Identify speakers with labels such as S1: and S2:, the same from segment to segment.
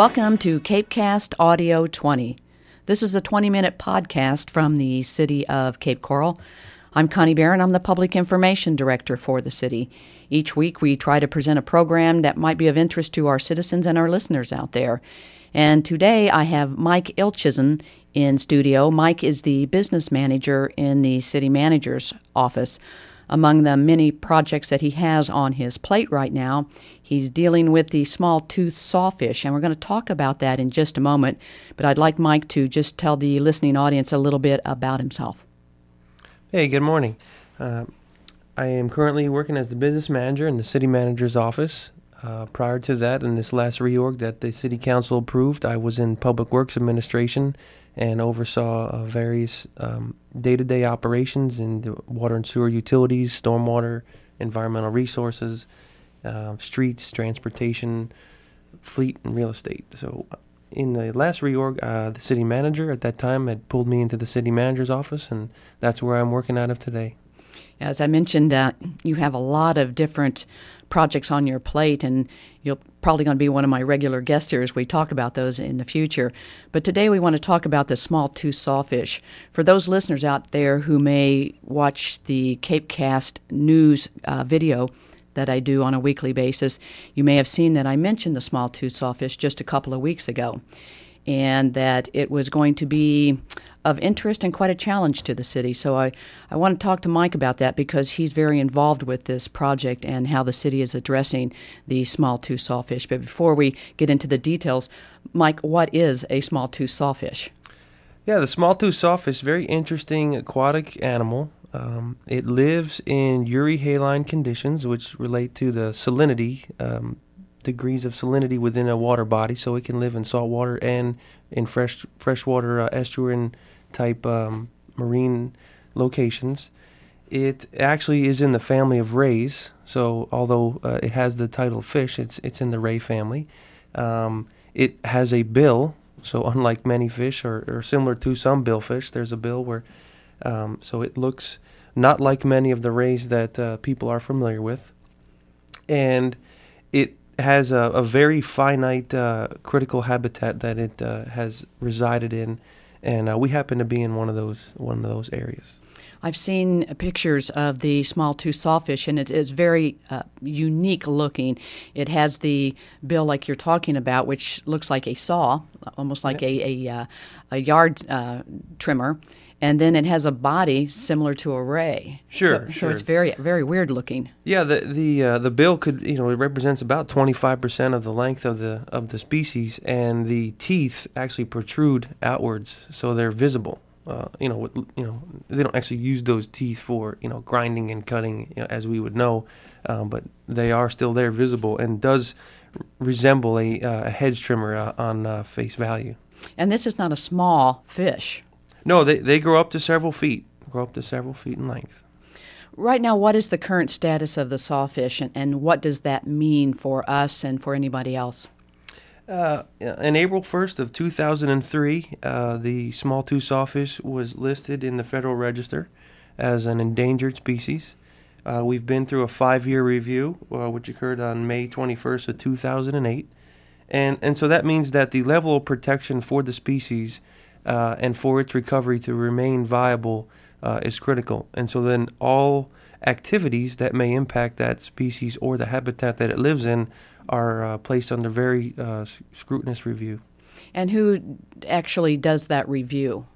S1: Welcome to CapeCast Audio 20. This is a 20 minute podcast from the city of Cape Coral. I'm Connie Barron. I'm the Public Information Director for the city. Each week, we try to present a program that might be of interest to our citizens and our listeners out there. And today, I have Mike Ilczyszyn in studio. Mike is the business manager in the city manager's office. Among the many projects that he has on his plate right now, he's dealing with the small tooth sawfish, and we're going to talk about that in just a moment. But I'd like Mike to just tell the listening audience a little bit about himself.
S2: Hey, good morning. Uh, I am currently working as the business manager in the city manager's office. Uh, prior to that, in this last reorg that the city council approved, I was in public works administration and oversaw uh, various day to day operations in the water and sewer utilities, stormwater, environmental resources, uh, streets, transportation, fleet, and real estate. So, in the last reorg, uh, the city manager at that time had pulled me into the city manager's office, and that's where I'm working out of today.
S1: As I mentioned, uh, you have a lot of different projects on your plate, and you're probably going to be one of my regular guests here as we talk about those in the future. But today we want to talk about the small tooth sawfish. For those listeners out there who may watch the Cape Cast news uh, video that I do on a weekly basis, you may have seen that I mentioned the small tooth sawfish just a couple of weeks ago, and that it was going to be of interest and quite a challenge to the city. So I, I want to talk to Mike about that because he's very involved with this project and how the city is addressing the small tooth sawfish. But before we get into the details, Mike, what is a small tooth sawfish?
S2: Yeah, the small tooth sawfish, very interesting aquatic animal. Um, it lives in euryhaline conditions, which relate to the salinity, um, degrees of salinity within a water body. So it can live in salt water and in fresh freshwater uh, estuarine type um, marine locations. It actually is in the family of rays. So although uh, it has the title fish, it's it's in the ray family. Um, it has a bill. So unlike many fish, or, or similar to some billfish, there's a bill where. Um, so it looks not like many of the rays that uh, people are familiar with, and it has a, a very finite uh, critical habitat that it uh, has resided in, and uh, we happen to be in one of those one of those areas.
S1: I've seen pictures of the small tooth sawfish, and it, it's very uh, unique looking. It has the bill like you're talking about, which looks like a saw, almost like a a, uh, a yard uh, trimmer, and then it has a body similar to a ray.
S2: Sure,
S1: so,
S2: sure.
S1: so it's very very weird looking.
S2: Yeah, the the uh, the bill could you know it represents about twenty five percent of the length of the of the species, and the teeth actually protrude outwards, so they're visible. Uh, you know, with, you know, they don't actually use those teeth for you know grinding and cutting you know, as we would know, um, but they are still there, visible, and does resemble a, uh, a hedge trimmer uh, on uh, face value.
S1: And this is not a small fish.
S2: No, they, they grow up to several feet, grow up to several feet in length.
S1: Right now, what is the current status of the sawfish, and, and what does that mean for us and for anybody else?
S2: Uh, in April 1st of 2003, uh, the small tooth sawfish was listed in the Federal Register as an endangered species. Uh, we've been through a five-year review, uh, which occurred on May 21st of 2008, and and so that means that the level of protection for the species uh, and for its recovery to remain viable uh, is critical. And so then all activities that may impact that species or the habitat that it lives in are uh, placed under very uh, scrutinous review.
S1: And who actually does that review?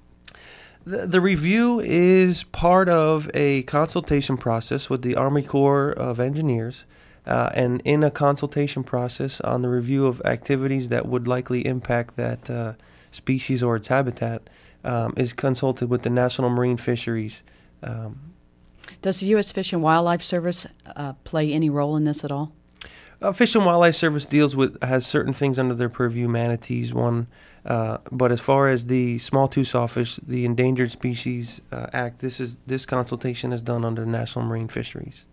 S2: The, the review is part of a consultation process with the Army Corps of Engineers. Uh, and in a consultation process on the review of activities that would likely impact that uh, species or its habitat um, is consulted with the National Marine Fisheries. Um,
S1: Does the U.S. Fish and Wildlife Service uh, play any role in this at all?
S2: Uh, Fish and Wildlife Service deals with has certain things under their purview. Manatees, one, uh, but as far as the small tooth sawfish, the Endangered Species uh, Act, this is this consultation is done under National Marine Fisheries.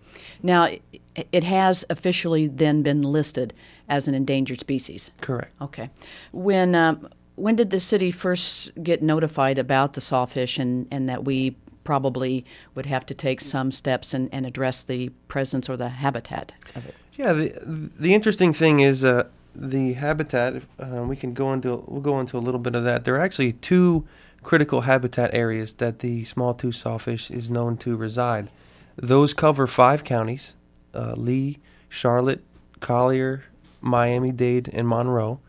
S1: Now, it has officially then been listed as an endangered species.
S2: Correct.
S1: Okay. When um, when did the city first get notified about the sawfish and, and that we probably would have to take some steps and, and address the presence or the habitat of it?
S2: Yeah, the the interesting thing is uh, the habitat, uh, we can go into we'll go into a little bit of that. There are actually two critical habitat areas that the small-tooth sawfish is known to reside. Those cover five counties: uh, Lee, Charlotte, Collier, Miami-Dade, and Monroe.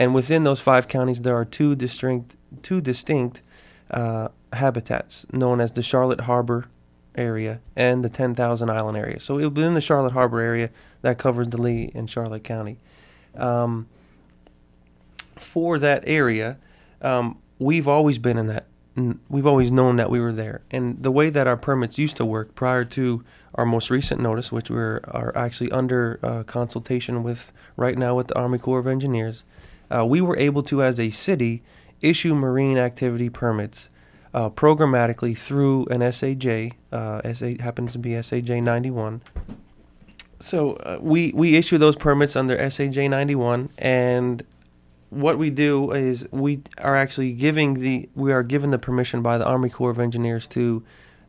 S2: And within those five counties, there are two distinct two distinct uh, habitats known as the Charlotte Harbor area and the 10,000 Island area. So within the Charlotte Harbor area, that covers Lee and Charlotte County. Um, for that area, um, we've always been in that. We've always known that we were there. And the way that our permits used to work prior to our most recent notice, which we are actually under uh, consultation with right now with the Army Corps of Engineers, uh, we were able to, as a city, issue marine activity permits uh, programmatically through an SAJ. Uh, SA happens to be SAJ 91. So uh, we we issue those permits under SAJ 91, and what we do is we are actually giving the we are given the permission by the Army Corps of Engineers to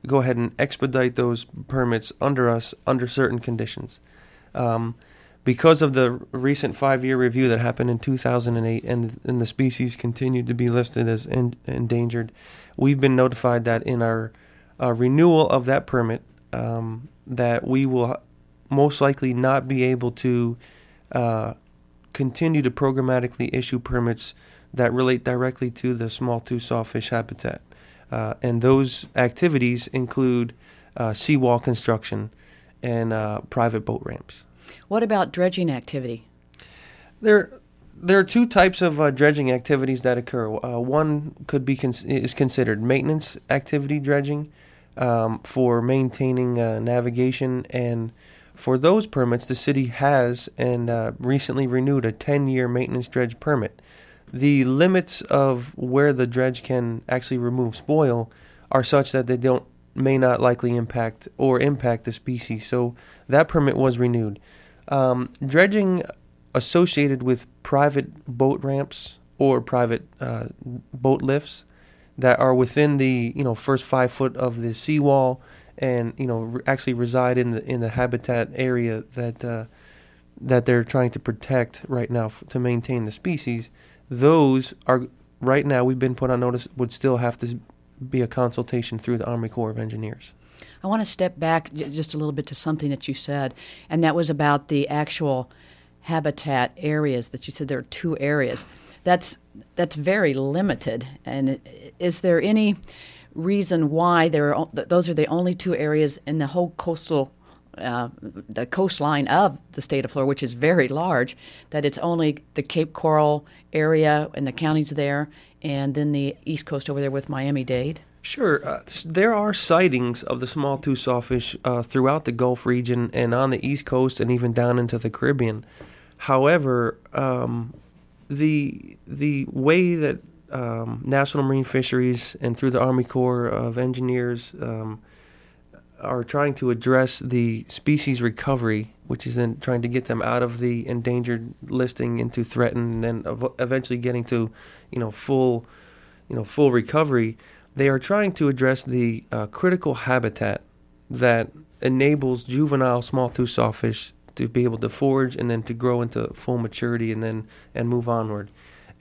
S2: go ahead and expedite those permits under us under certain conditions. Um, because of the recent five-year review that happened in 2008 and, and the species continued to be listed as endangered, we've been notified that in our uh, renewal of that permit um, that we will most likely not be able to uh, continue to programmatically issue permits that relate directly to the small tooth sawfish habitat. Uh, and those activities include uh, seawall construction and uh, private boat ramps.
S1: What about dredging activity?
S2: There, there are two types of uh, dredging activities that occur. Uh, one could be cons- is considered maintenance activity dredging um, for maintaining uh, navigation, and for those permits, the city has and uh, recently renewed a 10-year maintenance dredge permit. The limits of where the dredge can actually remove spoil are such that they don't may not likely impact or impact the species. So that permit was renewed. Um, dredging associated with private boat ramps or private uh, boat lifts that are within the you know first five foot of the seawall and you know re- actually reside in the in the habitat area that uh, that they're trying to protect right now f- to maintain the species. Those are right now we've been put on notice would still have to be a consultation through the Army Corps of Engineers.
S1: I want to step back just a little bit to something that you said, and that was about the actual habitat areas that you said there are two areas. That's that's very limited. And is there any reason why there are those are the only two areas in the whole coastal uh, the coastline of the state of Florida, which is very large, that it's only the Cape Coral area and the counties there, and then the east coast over there with Miami Dade?
S2: Sure. Uh, there are sightings of the small tooth sawfish uh, throughout the Gulf region and on the East Coast and even down into the Caribbean. However, um, the the way that um, National Marine Fisheries and through the Army Corps of Engineers um, are trying to address the species recovery, which is then trying to get them out of the endangered listing into threatened, and then eventually getting to, you know, full, you know, full recovery. They are trying to address the uh, critical habitat that enables juvenile small-tooth sawfish to be able to forage and then to grow into full maturity and then and move onward.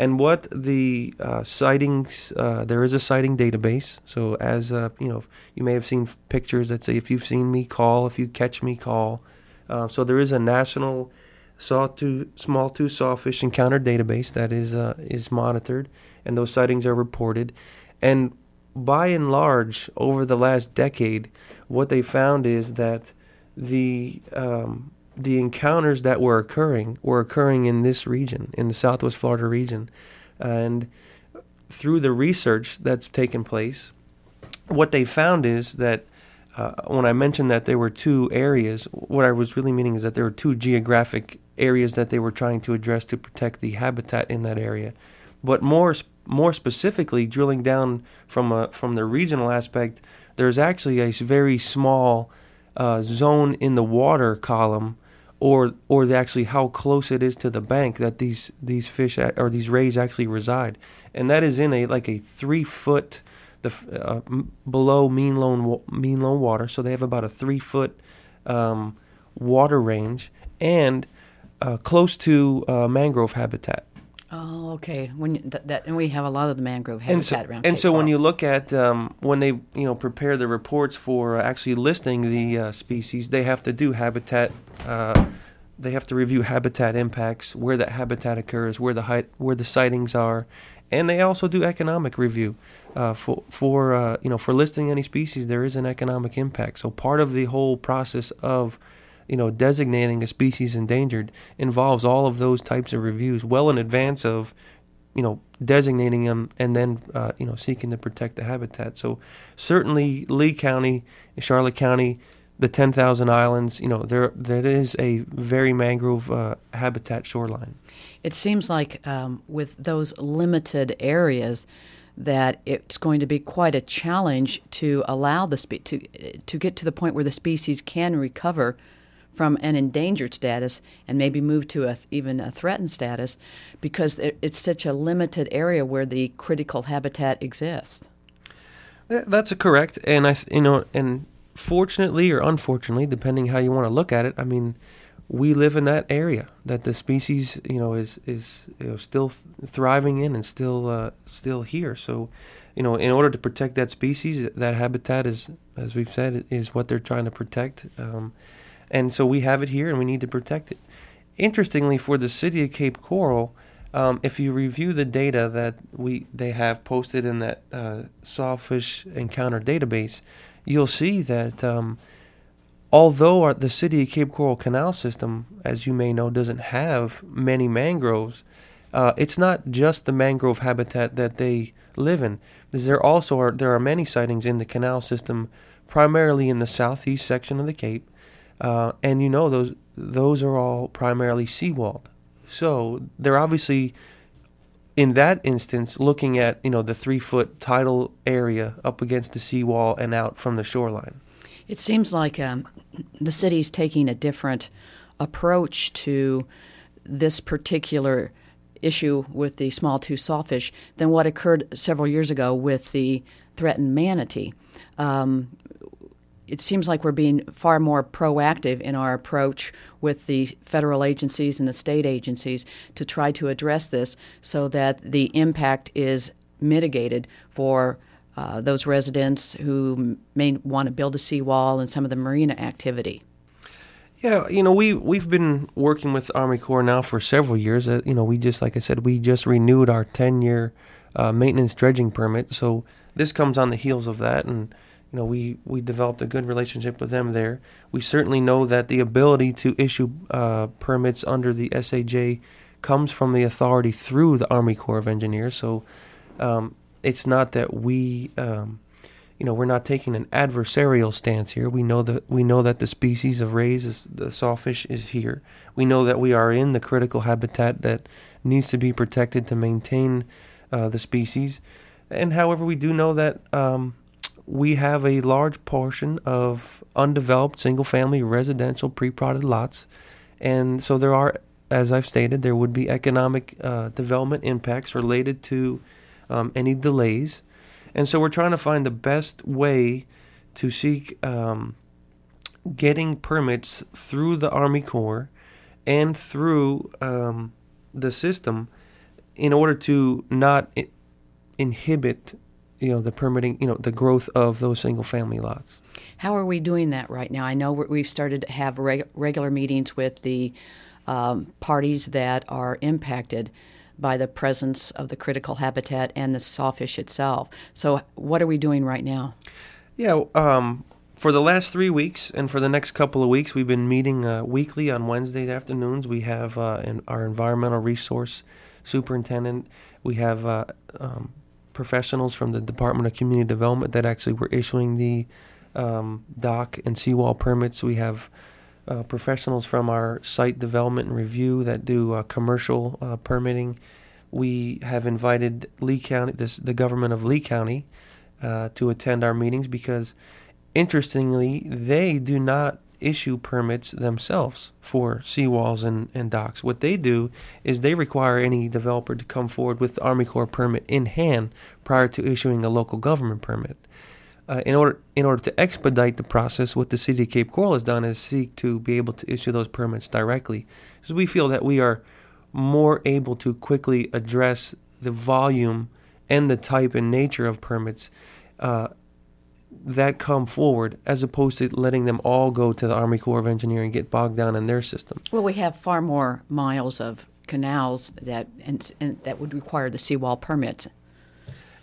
S2: And what the uh, sightings, uh, there is a sighting database. So as uh, you know, you may have seen pictures that say, "If you've seen me, call. If you catch me, call." Uh, so there is a national sawtooth, small tooth sawfish encounter database that is uh, is monitored, and those sightings are reported. And by and large, over the last decade, what they found is that the um, the encounters that were occurring were occurring in this region, in the Southwest Florida region, and through the research that's taken place, what they found is that uh, when I mentioned that there were two areas, what I was really meaning is that there were two geographic areas that they were trying to address to protect the habitat in that area. But more more specifically, drilling down from a, from the regional aspect, there's actually a very small uh, zone in the water column, or or the, actually how close it is to the bank that these these fish or these rays actually reside, and that is in a like a three foot the uh, below mean low mean low water, so they have about a three foot um, water range, and uh, close to uh, mangrove habitat.
S1: Oh, okay. When that, that and we have a lot of the mangrove habitat
S2: and so,
S1: around.
S2: and
S1: Cape
S2: so when you look at um, when they you know prepare the reports for uh, actually listing the uh, species, they have to do habitat. Uh, they have to review habitat impacts, where that habitat occurs, where the height, where the sightings are, and they also do economic review uh, for for uh, you know for listing any species. There is an economic impact. So part of the whole process of you know designating a species endangered involves all of those types of reviews well in advance of you know designating them and then uh, you know seeking to protect the habitat. So certainly Lee County, Charlotte County, the 10,000 islands, you know there there is a very mangrove uh, habitat shoreline.
S1: It seems like um, with those limited areas that it's going to be quite a challenge to allow the spe- to to get to the point where the species can recover from an endangered status and maybe move to a, even a threatened status because it, it's such a limited area where the critical habitat exists.
S2: That's correct, and I, you know, and fortunately or unfortunately, depending how you want to look at it, I mean, we live in that area that the species, you know, is is you know, still th- thriving in and still uh, still here. So, you know, in order to protect that species, that habitat is, as we've said, is what they're trying to protect, um, and so we have it here, and we need to protect it. Interestingly, for the city of Cape Coral, um, if you review the data that we they have posted in that uh, sawfish encounter database, you'll see that um, although our, the city of Cape Coral Canal system, as you may know, doesn't have many mangroves, uh, it's not just the mangrove habitat that they live in. There also are there are many sightings in the canal system, primarily in the southeast section of the Cape, uh, and you know those those are all primarily seawalled. So they're obviously in that instance looking at you know the three foot tidal area up against the seawall and out from the shoreline.
S1: It seems like um, the city's taking a different approach to this particular issue with the small tooth sawfish than what occurred several years ago with the threatened manatee. Um, it seems like we're being far more proactive in our approach with the federal agencies and the state agencies to try to address this so that the impact is mitigated for uh, those residents who may want to build a seawall and some of the marina activity.
S2: Yeah, you know, we we've been working with Army Corps now for several years. Uh, you know, we just like I said, we just renewed our ten year uh, maintenance dredging permit. So this comes on the heels of that, and you know, we we developed a good relationship with them there. We certainly know that the ability to issue uh, permits under the SAJ comes from the authority through the Army Corps of Engineers. So um, it's not that we. Um, you know, we're not taking an adversarial stance here. We know that we know that the species of rays, is, the sawfish, is here. We know that we are in the critical habitat that needs to be protected to maintain uh, the species. And however, we do know that um, we have a large portion of undeveloped single-family residential pre-plotted lots, and so there are, as I've stated, there would be economic uh, development impacts related to um, any delays. And so we're trying to find the best way to seek um, getting permits through the Army Corps and through um, the system in order to not inhibit you know the permitting you know the growth of those single family lots
S1: How are we doing that right now? I know we've started to have reg- regular meetings with the um, parties that are impacted by the presence of the critical habitat and the sawfish itself. So, what are we doing right now?
S2: yeah um, for the last three weeks and for the next couple of weeks we've been meeting uh, weekly on wednesday afternoons we have uh, an, our environmental resource superintendent we have uh, um, professionals from the department of community development that actually were issuing the um, dock and seawall permits we have uh, professionals from our site development and review that do uh, commercial uh, permitting. We have invited Lee County, this, the government of Lee County, uh, to attend our meetings because, interestingly, they do not issue permits themselves for seawalls and, and docks. What they do is they require any developer to come forward with the Army Corps permit in hand prior to issuing a local government permit. uh, in order in order to expedite the process, what the city of Cape Coral has done is seek to be able to issue those permits directly, because we feel that we are more able to quickly address the volume and the type and nature of permits uh, that come forward, as opposed to letting them all go to the Army Corps of Engineers and get bogged down in their system.
S1: Well, we have far more miles of canals that and, and that would require the seawall permit.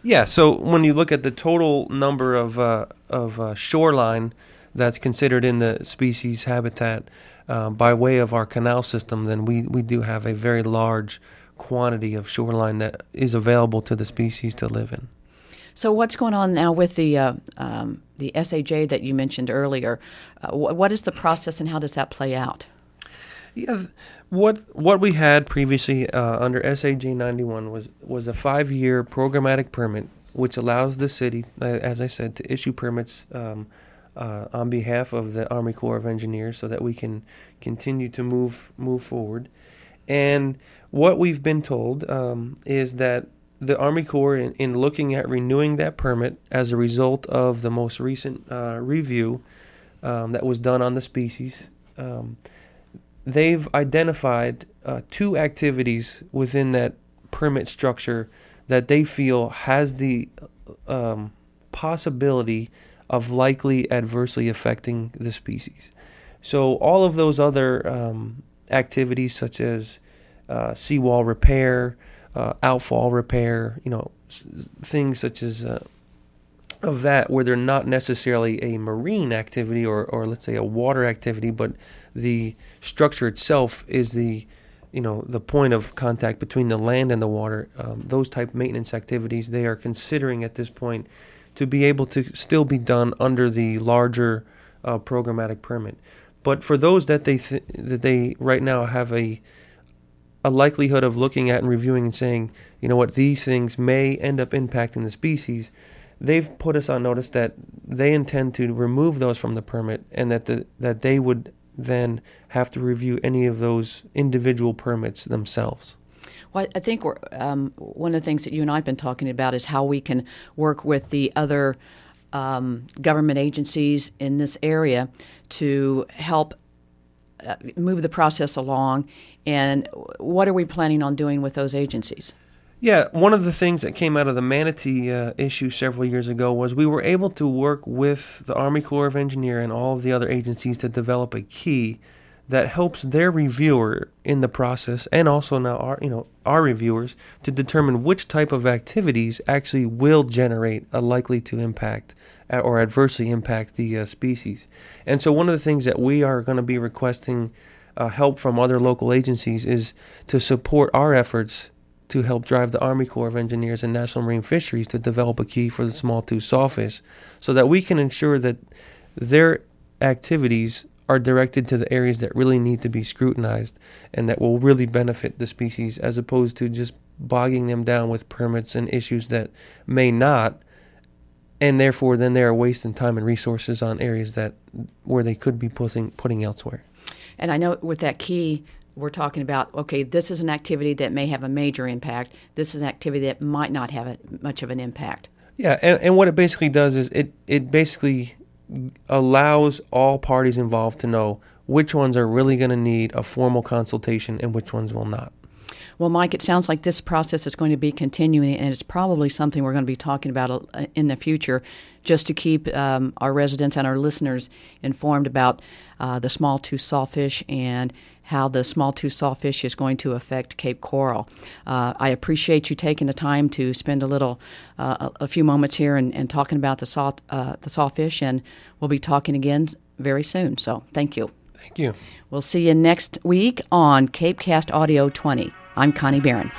S2: Yeah, so when you look at the total number of uh, of uh, shoreline that's considered in the species habitat uh, by way of our canal system, then we, we do have a very large quantity of shoreline that is available to the species to live in.
S1: So, what's going on now with the uh, um, the SAJ that you mentioned earlier? Uh, wh- what is the process, and how does that play out?
S2: Yeah, what what we had previously uh, under SAJ 91 was was a five year programmatic permit, which allows the city, uh, as I said, to issue permits. Um, uh, on behalf of the Army Corps of Engineers, so that we can continue to move move forward. And what we've been told um, is that the Army Corps, in, in, looking at renewing that permit as a result of the most recent uh, review um, that was done on the species, um, they've identified uh, two activities within that permit structure that they feel has the um, possibility of likely adversely affecting the species. So, all of those other um, activities, such as uh, seawall repair, uh, outfall repair, you know, things such as uh, of that, where they're not necessarily a marine activity or, or let's say a water activity, but the structure itself is the you know the point of contact between the land and the water. Um, those type maintenance activities they are considering at this point to be able to still be done under the larger uh, programmatic permit. But for those that they th- that they right now have a a likelihood of looking at and reviewing and saying, you know what, these things may end up impacting the species, they've put us on notice that they intend to remove those from the permit and that the, that they would then have to review any of those individual permits themselves.
S1: Well, I think um, one of the things that you and I have been talking about is how we can work with the other um, government agencies in this area to help move the process along. And what are we planning on doing with those agencies?
S2: Yeah, one of the things that came out of the manatee uh, issue several years ago was we were able to work with the Army Corps of Engineer and all of the other agencies to develop a key that helps their reviewer in the process and also now our you know our reviewers to determine which type of activities actually will generate a likely to impact uh, or adversely impact the uh, species. And so one of the things that we are going to be requesting uh, help from other local agencies is to support our efforts to help drive the Army Corps of Engineers and National Marine Fisheries to develop a key for the small tooth sawfish so that we can ensure that their activities are directed to the areas that really need to be scrutinized and that will really benefit the species as opposed to just bogging them down with permits and issues that may not and therefore then they are wasting time and resources on areas that where they could be putting putting elsewhere.
S1: And I know with that key we're talking about okay this is an activity that may have a major impact this is an activity that might not have a, much of an impact
S2: yeah and, and what it basically does is it it basically allows all parties involved to know which ones are really going to need a formal consultation and which ones will not.
S1: Well, Mike, it sounds like this process is going to be continuing, and it's probably something we're going to be talking about uh, in the future, just to keep um, our residents and our listeners informed about uh, the small tooth sawfish and how the small tooth sawfish is going to affect Cape Coral. Uh, I appreciate you taking the time to spend a little, uh, a, few moments here and, and talking about the saw, uh, the sawfish, and we'll be talking again very soon. So thank you.
S2: Thank you.
S1: We'll see you next week on Cape Cast Audio 20. I'm Connie Barron.